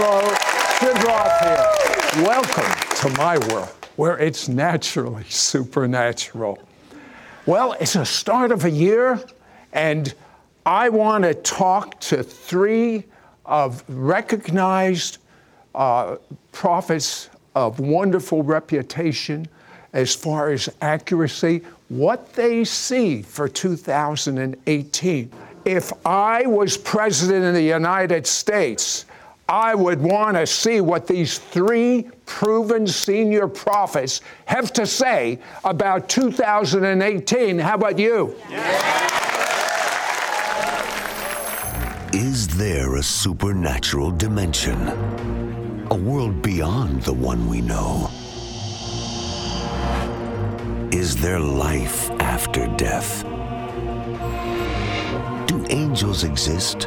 Hello, Sid Roth here. Welcome to my world where it's naturally supernatural. Well, it's the start of a year, and I want to talk to three of recognized uh, prophets of wonderful reputation as far as accuracy, what they see for 2018. If I was president of the United States, I would want to see what these three proven senior prophets have to say about 2018. How about you? Is there a supernatural dimension? A world beyond the one we know? Is there life after death? Do angels exist?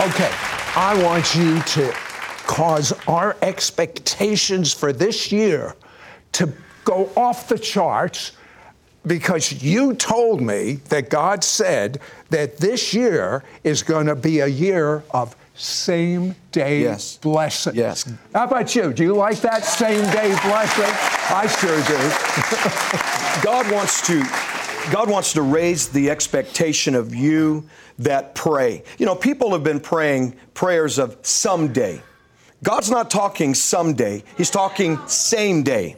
Okay, I want you to cause our expectations for this year to go off the charts because you told me that God said that this year is going to be a year of same day Yes. blessings. Yes. How about you? Do you like that same day blessing? I sure do. God wants to God wants to raise the expectation of you that pray. You know, people have been praying prayers of someday. God's not talking someday, He's talking same day.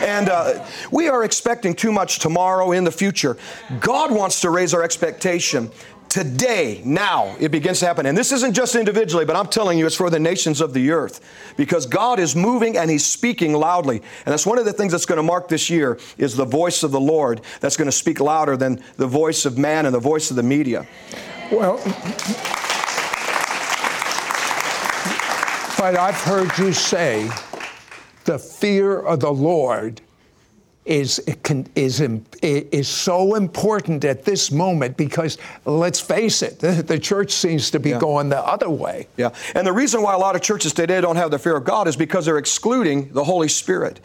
And uh, we are expecting too much tomorrow in the future. God wants to raise our expectation today, now, it begins to happen. And this isn't just individually, but I'm telling you, it's for the nations of the earth because God is moving and He's speaking loudly. And that's one of the things that's going to mark this year is the voice of the Lord that's going to speak louder than the voice of man and the voice of the media. Well, but I've heard you say the fear of the Lord is, is, is so important at this moment because let's face it, the, the church seems to be Yeah. going the other way. Yeah. And the reason why a lot of churches today don't have the fear of God is because they're excluding the Holy Spirit.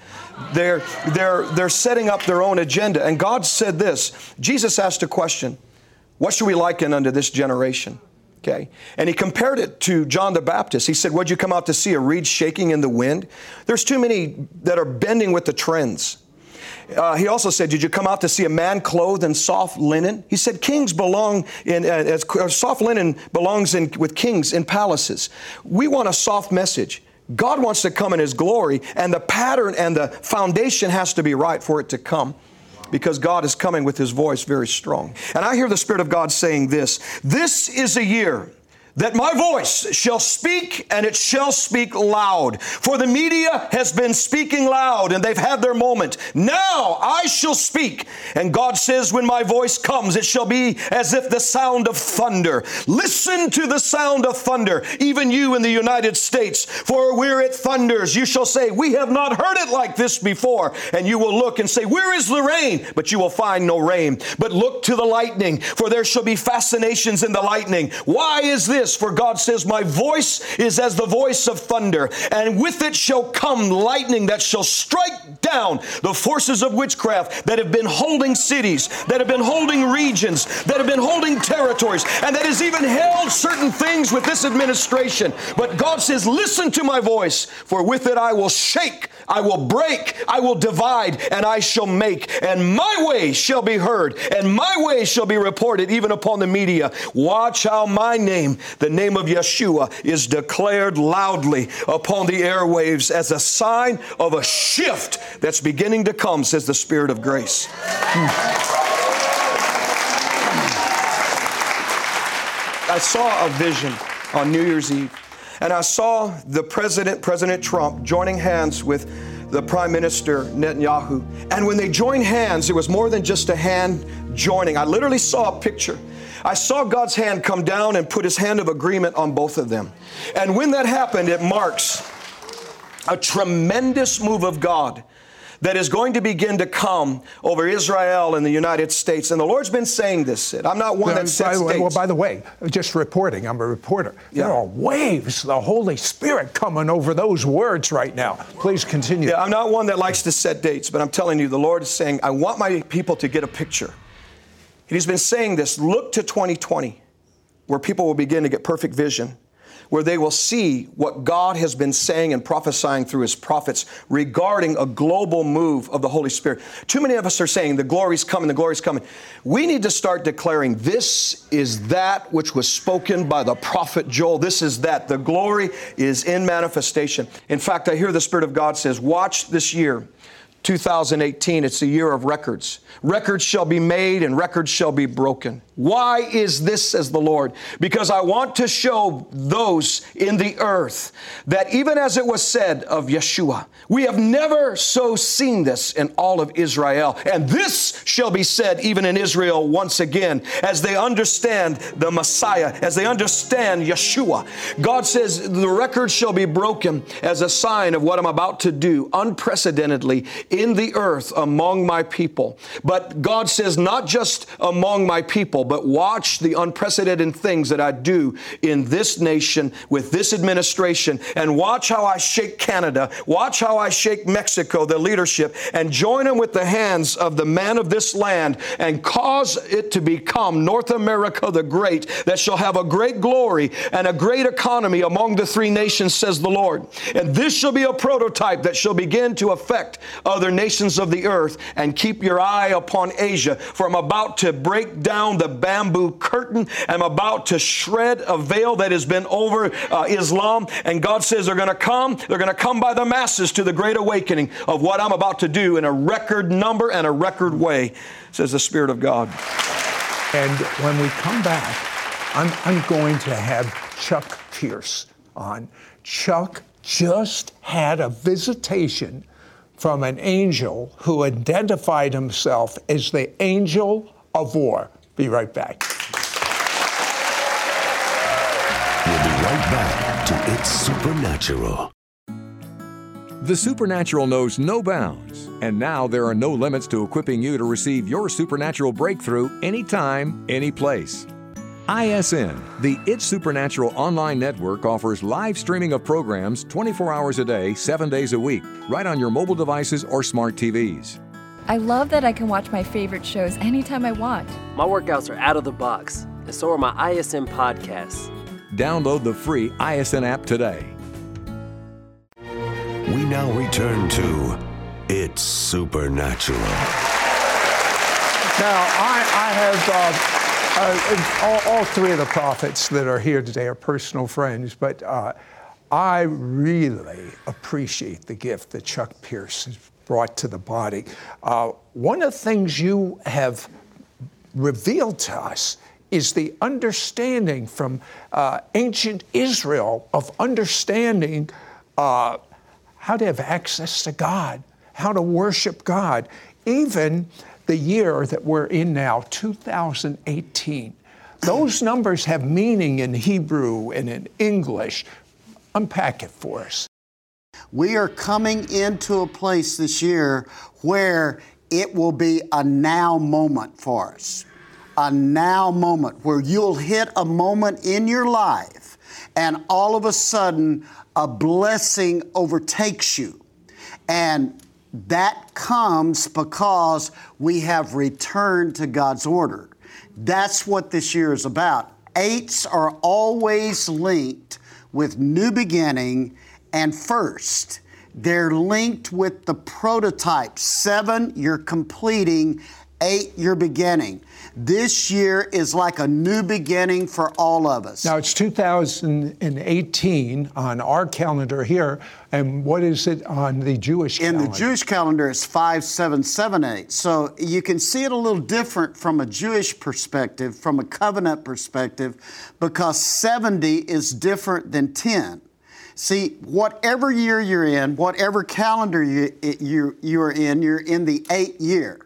They're, they're, they're setting up their own agenda. And God said this Jesus asked a question What should we liken unto this generation? Okay. And he compared it to John the Baptist. He said, What'd you come out to see? A reed shaking in the wind? There's too many that are bending with the trends. Uh, he also said, Did you come out to see a man clothed in soft linen? He said, Kings belong in, uh, as, uh, soft linen belongs in, with kings in palaces. We want a soft message. God wants to come in His glory, and the pattern and the foundation has to be right for it to come because God is coming with His voice very strong. And I hear the Spirit of God saying this This is a year that my voice shall speak and it shall speak loud. For the media has been speaking loud and they've had their moment. Now I shall speak. And God says, when my voice comes, it shall be as if the sound of thunder. Listen to the sound of thunder, even you in the United States. For where it thunders, you shall say, We have not heard it like this before. And you will look and say, Where is the rain? But you will find no rain. But look to the lightning, for there shall be fascinations in the lightning. Why is this? For God says, My voice is as the voice of thunder, and with it shall come lightning that shall strike down the forces of witchcraft that have been holding cities, that have been holding regions, that have been holding territories, and that has even held certain things with this administration. But God says, Listen to my voice, for with it I will shake, I will break, I will divide, and I shall make, and my way shall be heard, and my way shall be reported even upon the media. Watch how my name, the name of Yeshua, is declared loudly upon the airwaves as a sign of a shift that's beginning to come, says the Spirit of grace. Hmm. I saw a vision on New Year's Eve, and I saw the president, President Trump, joining hands with the Prime Minister Netanyahu. And when they joined hands, it was more than just a hand joining. I literally saw a picture. I saw God's hand come down and put his hand of agreement on both of them. And when that happened, it marks a tremendous move of God that is going to begin to come over Israel and the United States. And the Lord's been saying this, Sid. I'm not one that sets by, dates. Well, by the way, just reporting, I'm a reporter. Yeah. There are waves, the Holy Spirit coming over those words right now. Please continue. Yeah, I'm not one that likes to set dates, but I'm telling you, the Lord is saying, I want my people to get a picture. And He's been saying this look to 2020, where people will begin to get perfect vision where they will see what God has been saying and prophesying through His prophets regarding a global move of the Holy Spirit. Too many of us are saying, the glory's coming, the glory's coming. We need to start declaring, this is that which was spoken by the prophet Joel. This is that. The glory is in manifestation. In fact, I hear the Spirit of God says, watch this year. 2018, it's a year of records. Records shall be made and records shall be broken. Why is this, says the Lord? Because I want to show those in the earth that even as it was said of Yeshua, we have never so seen this in all of Israel. And this shall be said even in Israel once again as they understand the Messiah, as they understand Yeshua. God says the record shall be broken as a sign of what I'm about to do unprecedentedly in the earth among my people. But God says, not just among my people, but watch the unprecedented things that I do in this nation with this administration, and watch how I shake Canada, watch how I shake Mexico, the leadership, and join them with the hands of the man of this land and cause it to become North America the Great, that shall have a great glory and a great economy among the three nations, says the Lord. And this shall be a prototype that shall begin to affect other nations of the earth. And keep your eye upon Asia, for I'm about to break down the bamboo curtain. I'm about to shred a veil that has been over uh, Islam. And God says they're going to come. They're going to come by the masses to the great awakening of what I'm about to do in a record number and a record way, says the Spirit of God. And when we come back, I'm, I'm going to have Chuck Pierce on. Chuck just had a visitation from an angel who identified himself as the angel of war. Be right back. We'll be right back to It's Supernatural. The supernatural knows no bounds, and now there are no limits to equipping you to receive your supernatural breakthrough anytime, any place. ISN, the It's Supernatural online network, offers live streaming of programs 24 hours a day, 7 days a week, right on your mobile devices or smart TVs. I love that I can watch my favorite shows anytime I want. My workouts are out of the box, and so are my ISN podcasts. Download the free ISN app today. We now return to It's Supernatural. Now, I, I have uh, uh, all, all, three of the prophets that are here today are personal friends, but uh, I really appreciate the gift that Chuck Pierce has brought to the body. Uh, one of the things you have revealed to us is the understanding from uh, ancient Israel of understanding uh, how to have access to God, how to worship God, even the year that we're in now, 2018. Those numbers have meaning in Hebrew and in English. Unpack it for us. We are coming into a place this year where it will be a now moment for us. A now moment where you'll hit a moment in your life and all of a sudden a blessing overtakes you. And that comes because we have returned to God's order. That's what this year is about. Eights are always linked with new beginning and first. They're linked with the prototype. Seven, you're completing. Eight, you're beginning. This year is like a new beginning for all of us. Now it's 2018 on our calendar here, and what is it on the Jewish In calendar? the Jewish calendar, it's 5778. So you can see it a little different from a Jewish perspective, from a covenant perspective, because 70 is different than 10. See, whatever year you're in, whatever calendar you, you, you're in, you're in the eighth year.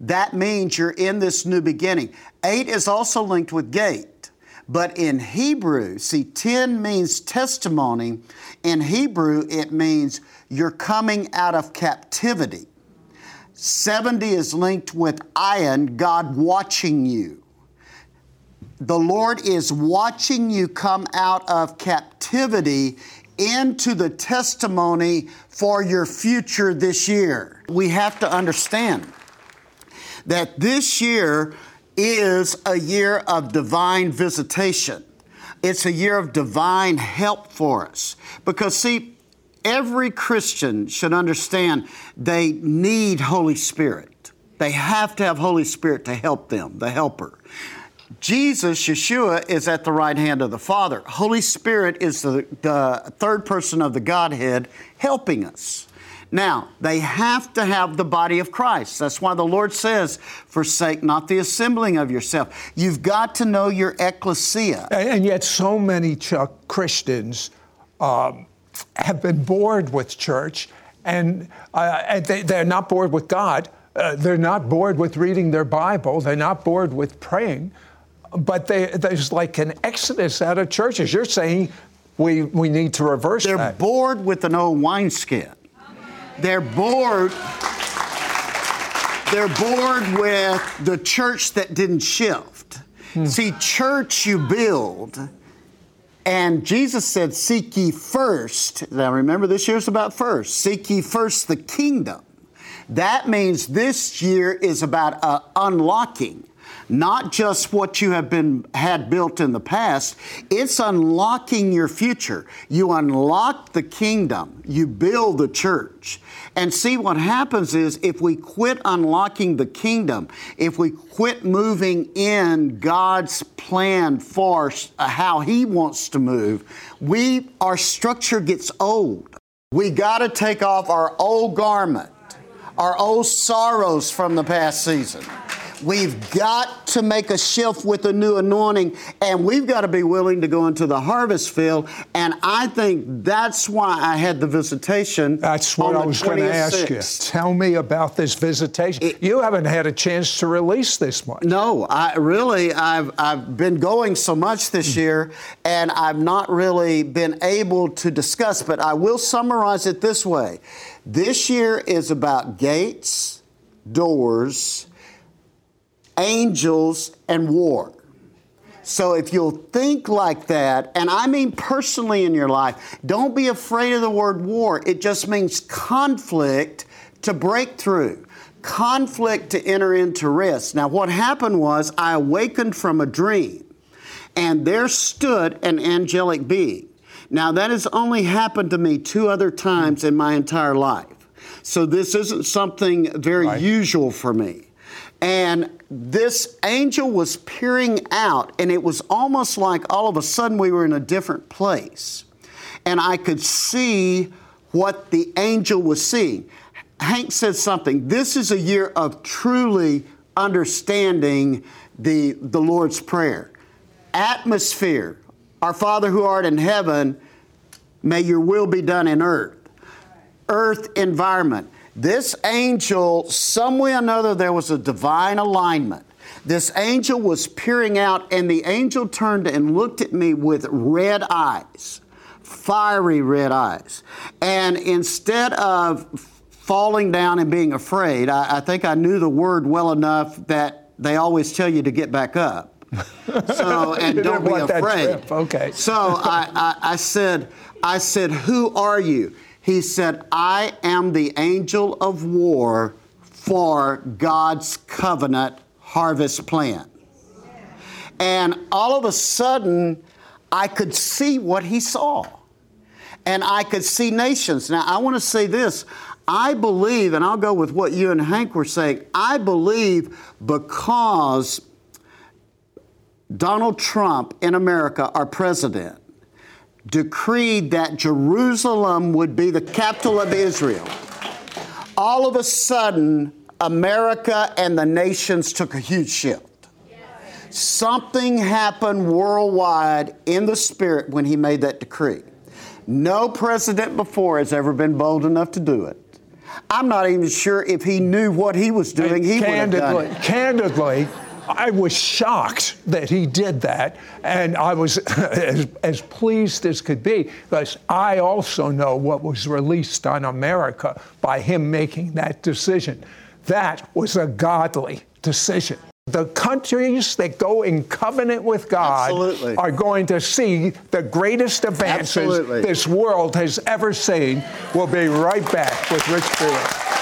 That means you're in this new beginning. Eight is also linked with gate. But in Hebrew, see, 10 means testimony. In Hebrew, it means you're coming out of captivity. 70 is linked with ayin, God watching you. The Lord is watching you come out of captivity into the testimony for your future this year. We have to understand that this year is a year of divine visitation. It's a year of divine help for us. Because, see, every Christian should understand they need Holy Spirit. They have to have Holy Spirit to help them, the helper. Jesus, Yeshua, is at the right hand of the Father. Holy Spirit is the, the third person of the Godhead helping us. Now, they have to have the body of Christ. That's why the Lord says, forsake not the assembling of yourself. You've got to know your ecclesia. And, yet, so many Chuck Christians um, have been bored with church, and, uh, and they, they're not bored with God. Uh, they're not bored with reading their Bible. They're not bored with praying. But they, there's like an exodus out of churches. You're saying we, we need to reverse They're that. bored with an old wineskin. They're bored. They're bored with the church that didn't shift. See, church you build, and Jesus said, Seek ye first. Now remember, this year's about first. Seek ye first the kingdom. That means this year is about uh, unlocking not just what you have been had built in the past it's unlocking your future. You unlock the kingdom. You build the church. And see what happens is if we quit unlocking the kingdom if we quit moving in god's plan for uh, how he wants to move we our structure gets old. We got to take off our old garment our old sorrows from the past season We've got to make a shift with a new anointing, and we've got to be willing to go into the harvest field. And I think that's why I had the visitation. That's what I was going to ask you. Tell me about this visitation. It- you haven't had a chance to release this much. No, I really I've I've been going so much this hmm. year and I've not really been able to discuss, but I will summarize it this way. This year is about gates, doors, angels, and war. So if you'll think like that, and I mean personally in your life, don't be afraid of the word war. It just means conflict to break through, conflict to enter into rest. Now, what happened was I awakened from a dream, and there stood an angelic being. Now, that has only happened to me two other times in my entire life. So this isn't something very Right. usual for me. And this angel was peering out, and it was almost like all of a sudden we were in a different place. And I could see what the angel was seeing. Hank said something. This is a year of truly understanding the, the Lord's Prayer. Atmosphere. Our Father who art in heaven, may your will be done in earth earth environment. This angel, some way or another, there was a divine alignment. This angel was peering out, and the angel turned and looked at me with red eyes, fiery red eyes. And instead of falling down and being afraid, I, I think I knew the word well enough that they always tell you to get back up. So, and don't be afraid. Okay. So I, I, I said, I said, who are you? He said, I am the angel of war for God's covenant harvest plan. And all of a sudden, I could see what he saw. And I could see nations. Now, I want to say this. I believe, and I'll go with what you and Hank were saying, I believe because Donald Trump in America, our president, decreed that Jerusalem would be the capital of Israel. All of a sudden, America and the nations took a huge shift. Something happened worldwide in the spirit when he made that decree. No president before has ever been bold enough to do it. I'm not even sure if he knew what he was doing. He would have done candidly, it. candidly, I was shocked that he did that, and I was as, as pleased as could be because I also know what was released on America by him making that decision. That was a godly decision. The countries that go in covenant with God Absolutely. are going to see the greatest advances Absolutely. this world has ever seen. We'll be right back with Rich Felix.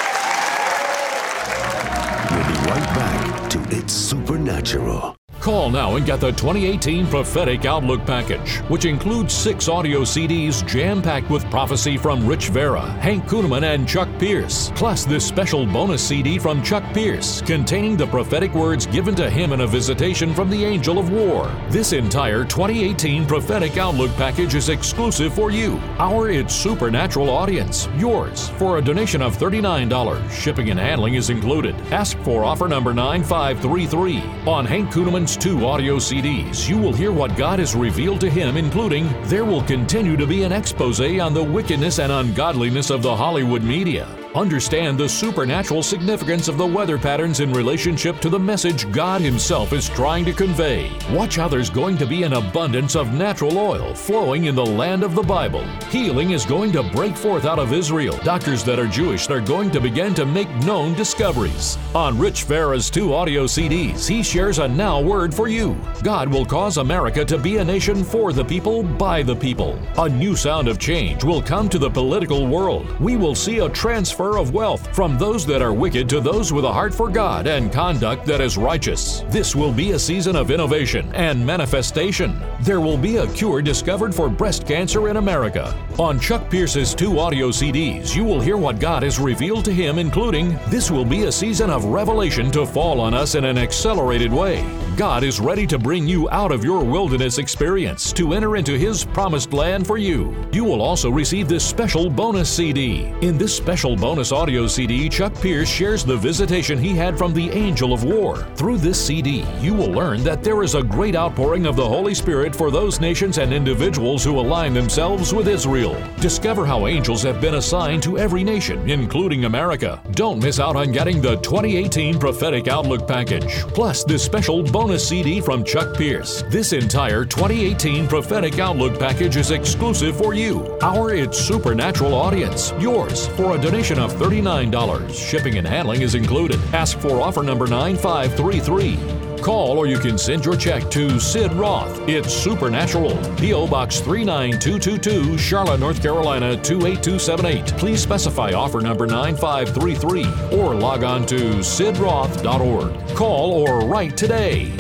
Supernatural. Call now and get the 2018 Prophetic Outlook Package, which includes six audio CDs jam packed with prophecy from Rich Vera, Hank Kunneman, and Chuck Pierce. Plus, this special bonus CD from Chuck Pierce, containing the prophetic words given to him in a visitation from the angel of war. This entire 2018 Prophetic Outlook Package is exclusive for you, our It's Supernatural audience, yours, for a donation of $39. Shipping and handling is included. Ask for offer number 9533. On Hank Kunneman's two audio CDs, you will hear what God has revealed to him, including There will continue to be an expose on the wickedness and ungodliness of the Hollywood media. Understand the supernatural significance of the weather patterns in relationship to the message God Himself is trying to convey. Watch how there's going to be an abundance of natural oil flowing in the land of the Bible. Healing is going to break forth out of Israel. Doctors that are Jewish are going to begin to make known discoveries. On Rich Vera's two audio CDs, he shares a now word for you. God will cause America to be a nation for the people, by the people. A new sound of change will come to the political world. We will see a transfer of wealth from those that are wicked to those with a heart for God and conduct that is righteous. This will be a season of innovation and manifestation. There will be a cure discovered for breast cancer in America. On Chuck Pierce's two audio CDs, you will hear what God has revealed to him, including this will be a season of revelation to fall on us in an accelerated way. God is ready to bring you out of your wilderness experience to enter into His promised land for you. You will also receive this special bonus CD. In this special bonus audio CD, Chuck Pierce shares the visitation he had from the angel of war. Through this CD, you will learn that there is a great outpouring of the Holy Spirit for those nations and individuals who align themselves with Israel. Discover how angels have been assigned to every nation, including America. Don't miss out on getting the 2018 Prophetic Outlook Package, plus this special bonus CD from Chuck Pierce. This entire 2018 Prophetic Outlook Package is exclusive for you, our It's Supernatural audience, yours, for a donation of $39. Shipping and handling is included. Ask for offer number 9533. Call or you can send your check to Sid Roth. It's Supernatural. P.O. Box 39222, Charlotte, North Carolina 28278. Please specify offer number 9533 or log on to sidroth.org. Call or write today.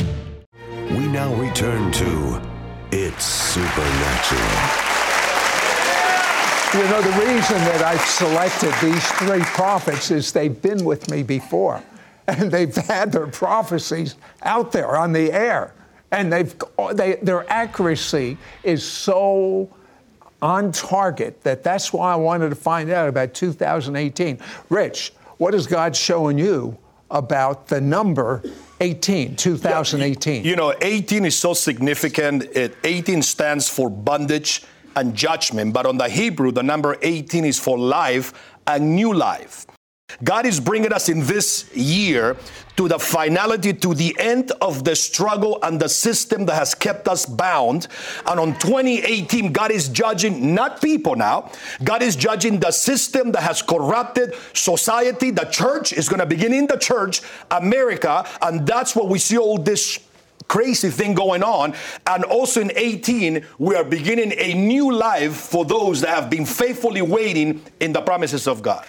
We now return to It's Supernatural. You know, the reason that I've selected these three prophets is they've been with me before, and they've had their prophecies out there on the air, and they've oh, they, their accuracy is so on target that that's why I wanted to find out about 2018. Rich, what is God showing you about the number 18, 2018? You know, 18 is so significant. It, 18 stands for bondage and judgment, but on the Hebrew, the number 18 is for life and new life. God is bringing us in this year to the finality, to the end of the struggle and the system that has kept us bound. And on 2018, God is judging not people now, God is judging the system that has corrupted society. The church is going to begin in the church, America, and that's what we see all this crazy thing going on. And also in 18, we are beginning a new life for those that have been faithfully waiting in the promises of God.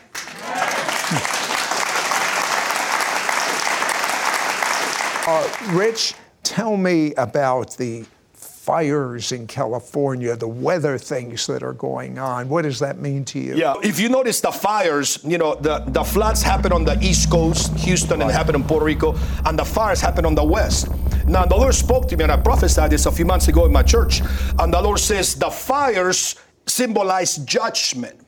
Uh, Rich, tell me about the fires in California, the weather things that are going on. What does that mean to you? Yeah, if you notice the fires, you know, the, the floods happen on the East Coast, Houston, and happen in Puerto Rico, and the fires happen on the West. Now, the Lord spoke to me, and I prophesied this a few months ago in my church, and the Lord says the fires symbolize judgment.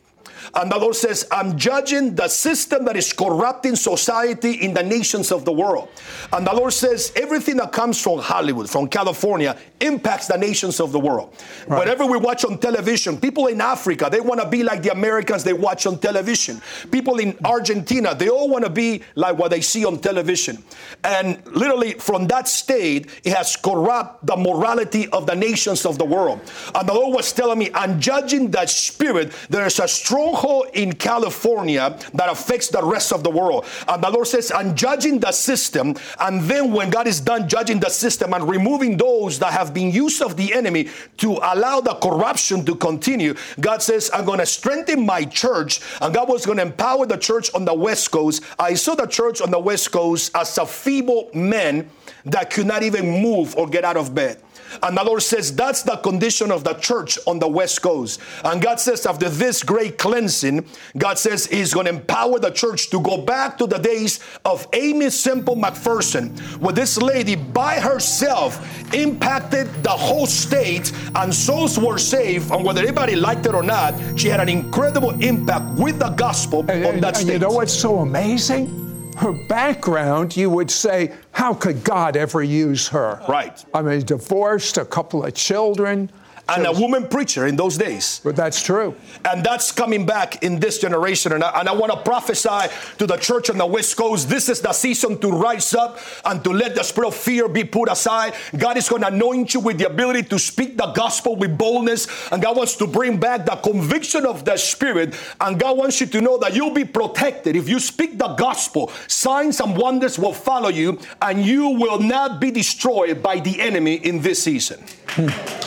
And the Lord says, I'm judging the system that is corrupting society in the nations of the world. And the Lord says, everything that comes from Hollywood, from California, impacts the nations of the world. Right. Whatever we watch on television, people in Africa, they want to be like the Americans they watch on television. People in Argentina, they all want to be like what they see on television. And literally, from that state, it has corrupt the morality of the nations of the world. And the Lord was telling me, I'm judging that spirit. There's a stronghold in California that affects the rest of the world. And the Lord says, I'm judging the system. And then when God is done judging the system and removing those that have been used of the enemy to allow the corruption to continue, God says, I'm going to strengthen my church. And God was going to empower the church on the West Coast. I saw the church on the West Coast as a feeble man that could not even move or get out of bed. And the Lord says that's the condition of the church on the West Coast. And God says, after this great cleansing, God says He's going to empower the church to go back to the days of Aimee Semple McPherson, where this lady by herself impacted the whole state and souls were saved. And whether anybody liked it or not, she had an incredible impact with the gospel and, on that and state. You know what's so amazing? Her background, you would say, how could God ever use her? Right. I mean, divorced, a couple of children and a woman preacher in those days. But that's true. And that's coming back in this generation. And I, and I want to prophesy to the church on the West Coast this is the season to rise up and to let the spirit of fear be put aside. God is going to anoint you with the ability to speak the gospel with boldness. And God wants to bring back the conviction of the spirit. And God wants you to know that you'll be protected. If you speak the gospel, signs and wonders will follow you, and you will not be destroyed by the enemy in this season. Hmm.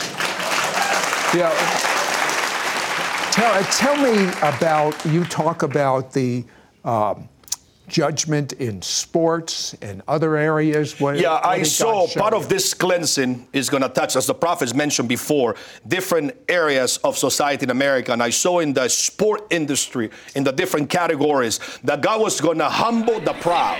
Yeah. Tell, tell me about, you talk about the um, judgment in sports and other areas? What, yeah, what I saw part you? of this cleansing is going to touch, as the prophets mentioned before, different areas of society in America. And I saw in the sport industry, in the different categories, that God was going to humble the proud,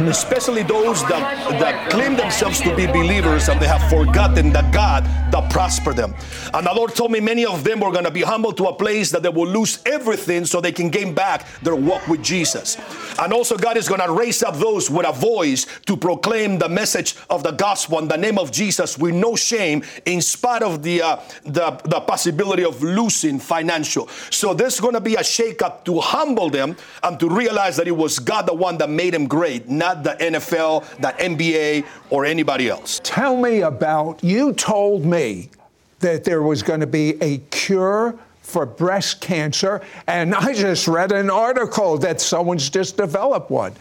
especially those that, that claim themselves to be believers and they have forgotten that God that prosper them. And the Lord told me many of them were going to be humbled to a place that they will lose everything so they can gain back their walk with Jesus. And also, God is going to raise up those with a voice to proclaim the message of the gospel in the name of Jesus with no shame, in spite of the, uh, the, the possibility of losing financial. So there's going to be a shakeup to humble them and to realize that it was God the one that made them great, not the NFL, the NBA, or anybody else. Tell me about, you told me that there was going to be a cure for breast cancer. And I just read an article that someone's just developed one.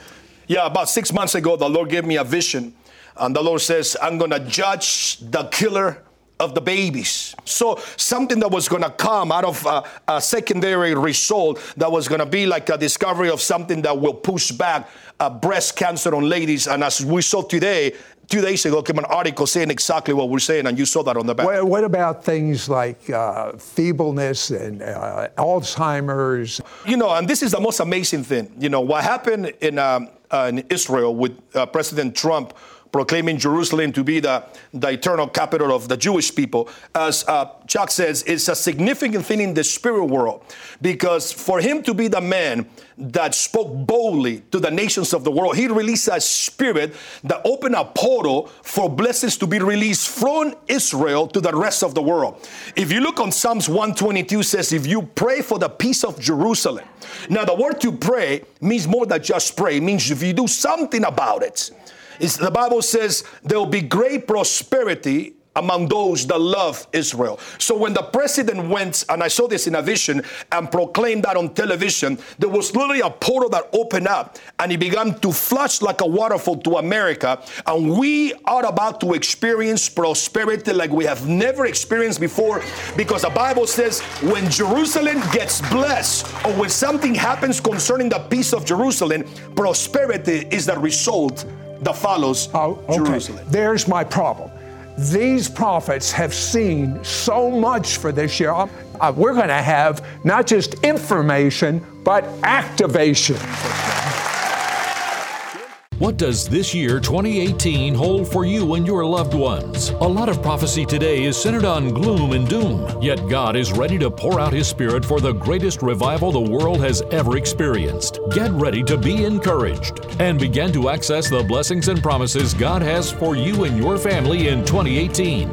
Yeah, about six months ago, the Lord gave me a vision. And the Lord says, I'm going to judge the killer of the babies. So something that was going to come out of a, secondary result that was going to be like a discovery of something that will push back uh, breast cancer on ladies. And as we saw today, two days ago came an article saying exactly what we're saying, and you saw that on the back. What, what about things like uh, feebleness and uh, Alzheimer's? You know, and this is the most amazing thing. You know, what happened in, um, uh, in Israel with uh, President Trump proclaiming Jerusalem to be the, the eternal capital of the Jewish people. As uh, Chuck says, it's a significant thing in the spirit world because for him to be the man that spoke boldly to the nations of the world, he released a spirit that opened a portal for blessings to be released from Israel to the rest of the world. If you look on Psalms 122 says, if you pray for the peace of Jerusalem. Now the word to pray means more than just pray. It means if you do something about it. It's, the Bible says there will be great prosperity among those that love Israel. So when the president went, and I saw this in a vision, and proclaimed that on television, there was literally a portal that opened up and it began to flush like a waterfall to America. And we are about to experience prosperity like we have never experienced before because the Bible says when Jerusalem gets blessed or when something happens concerning the peace of Jerusalem, prosperity is the result that follows oh, okay. Jerusalem. There's my problem. These prophets have seen so much for this year. Uh, we're going to have not just information, but activation. What does this year 2018 hold for you and your loved ones? A lot of prophecy today is centered on gloom and doom, yet God is ready to pour out His Spirit for the greatest revival the world has ever experienced. Get ready to be encouraged and begin to access the blessings and promises God has for you and your family in 2018.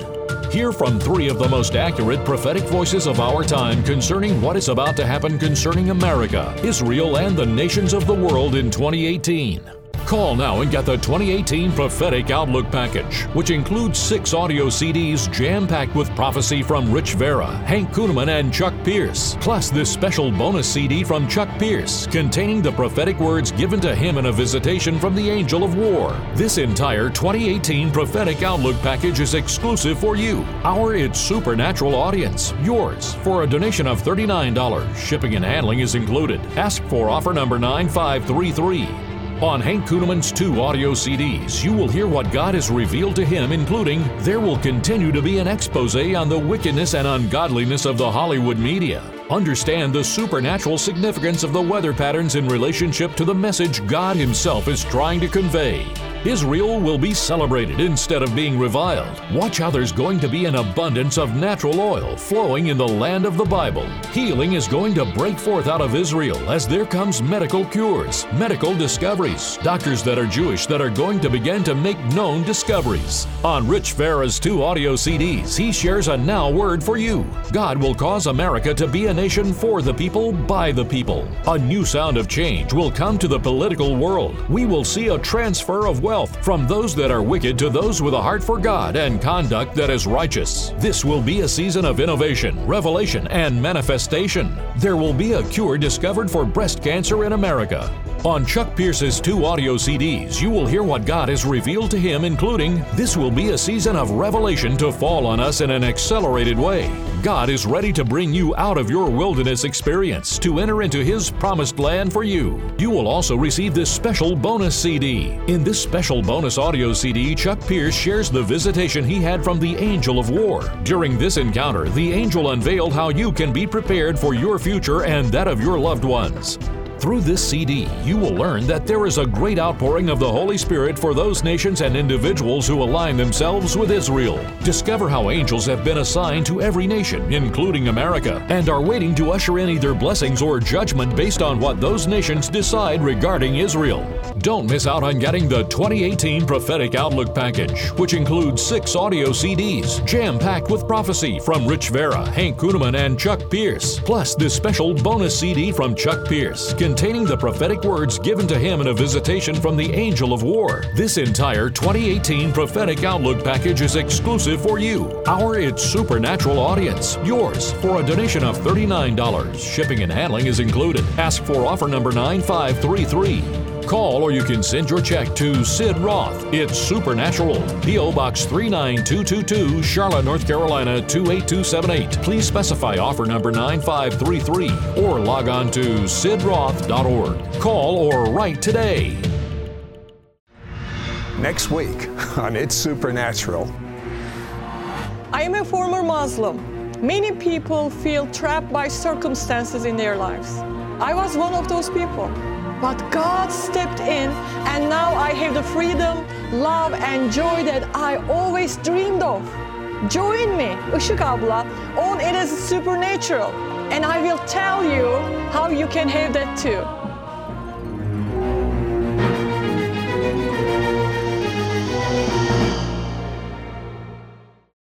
Hear from three of the most accurate prophetic voices of our time concerning what is about to happen concerning America, Israel, and the nations of the world in 2018. Call now and get the 2018 Prophetic Outlook Package, which includes six audio CDs jam packed with prophecy from Rich Vera, Hank Kunneman, and Chuck Pierce, plus this special bonus CD from Chuck Pierce containing the prophetic words given to him in a visitation from the Angel of War. This entire 2018 Prophetic Outlook Package is exclusive for you, our It's Supernatural audience, yours, for a donation of $39. Shipping and handling is included. Ask for offer number 9533. On Hank Kunneman's two audio CDs, you will hear what God has revealed to him, including There will continue to be an expose on the wickedness and ungodliness of the Hollywood media. Understand the supernatural significance of the weather patterns in relationship to the message God Himself is trying to convey. Israel will be celebrated instead of being reviled. Watch how there's going to be an abundance of natural oil flowing in the land of the Bible. Healing is going to break forth out of Israel as there comes medical cures, medical discoveries, doctors that are Jewish that are going to begin to make known discoveries. On Rich Vera's two audio CDs, he shares a now word for you. God will cause America to be a nation for the people, by the people. A new sound of change will come to the political world. We will see a transfer of wealth from those that are wicked to those with a heart for God and conduct that is righteous. This will be a season of innovation, revelation, and manifestation. There will be a cure discovered for breast cancer in America. On Chuck Pierce's two audio CDs, you will hear what God has revealed to him, including This will be a season of revelation to fall on us in an accelerated way. God is ready to bring you out of your wilderness experience to enter into His promised land for you. You will also receive this special bonus CD. In this special bonus audio CD, Chuck Pierce shares the visitation he had from the Angel of War. During this encounter, the angel unveiled how you can be prepared for your future and that of your loved ones. Through this CD, you will learn that there is a great outpouring of the Holy Spirit for those nations and individuals who align themselves with Israel. Discover how angels have been assigned to every nation, including America, and are waiting to usher in either blessings or judgment based on what those nations decide regarding Israel. Don't miss out on getting the 2018 Prophetic Outlook Package, which includes six audio CDs, jam packed with prophecy from Rich Vera, Hank Kunneman, and Chuck Pierce, plus this special bonus CD from Chuck Pierce containing the prophetic words given to him in a visitation from the Angel of War. This entire 2018 Prophetic Outlook package is exclusive for you, our It's Supernatural audience, yours, for a donation of $39. Shipping and handling is included. Ask for offer number 9533. Call or you can send your check to Sid Roth. It's Supernatural. P.O. Box 39222, Charlotte, North Carolina 28278. Please specify offer number 9533 or log on to sidroth.org. Call or write today. Next week on It's Supernatural. I am a former Muslim. Many people feel trapped by circumstances in their lives. I was one of those people. But God stepped in, and now I have the freedom, love, and joy that I always dreamed of. Join me, Işık abla, on It is Supernatural, and I will tell you how you can have that too.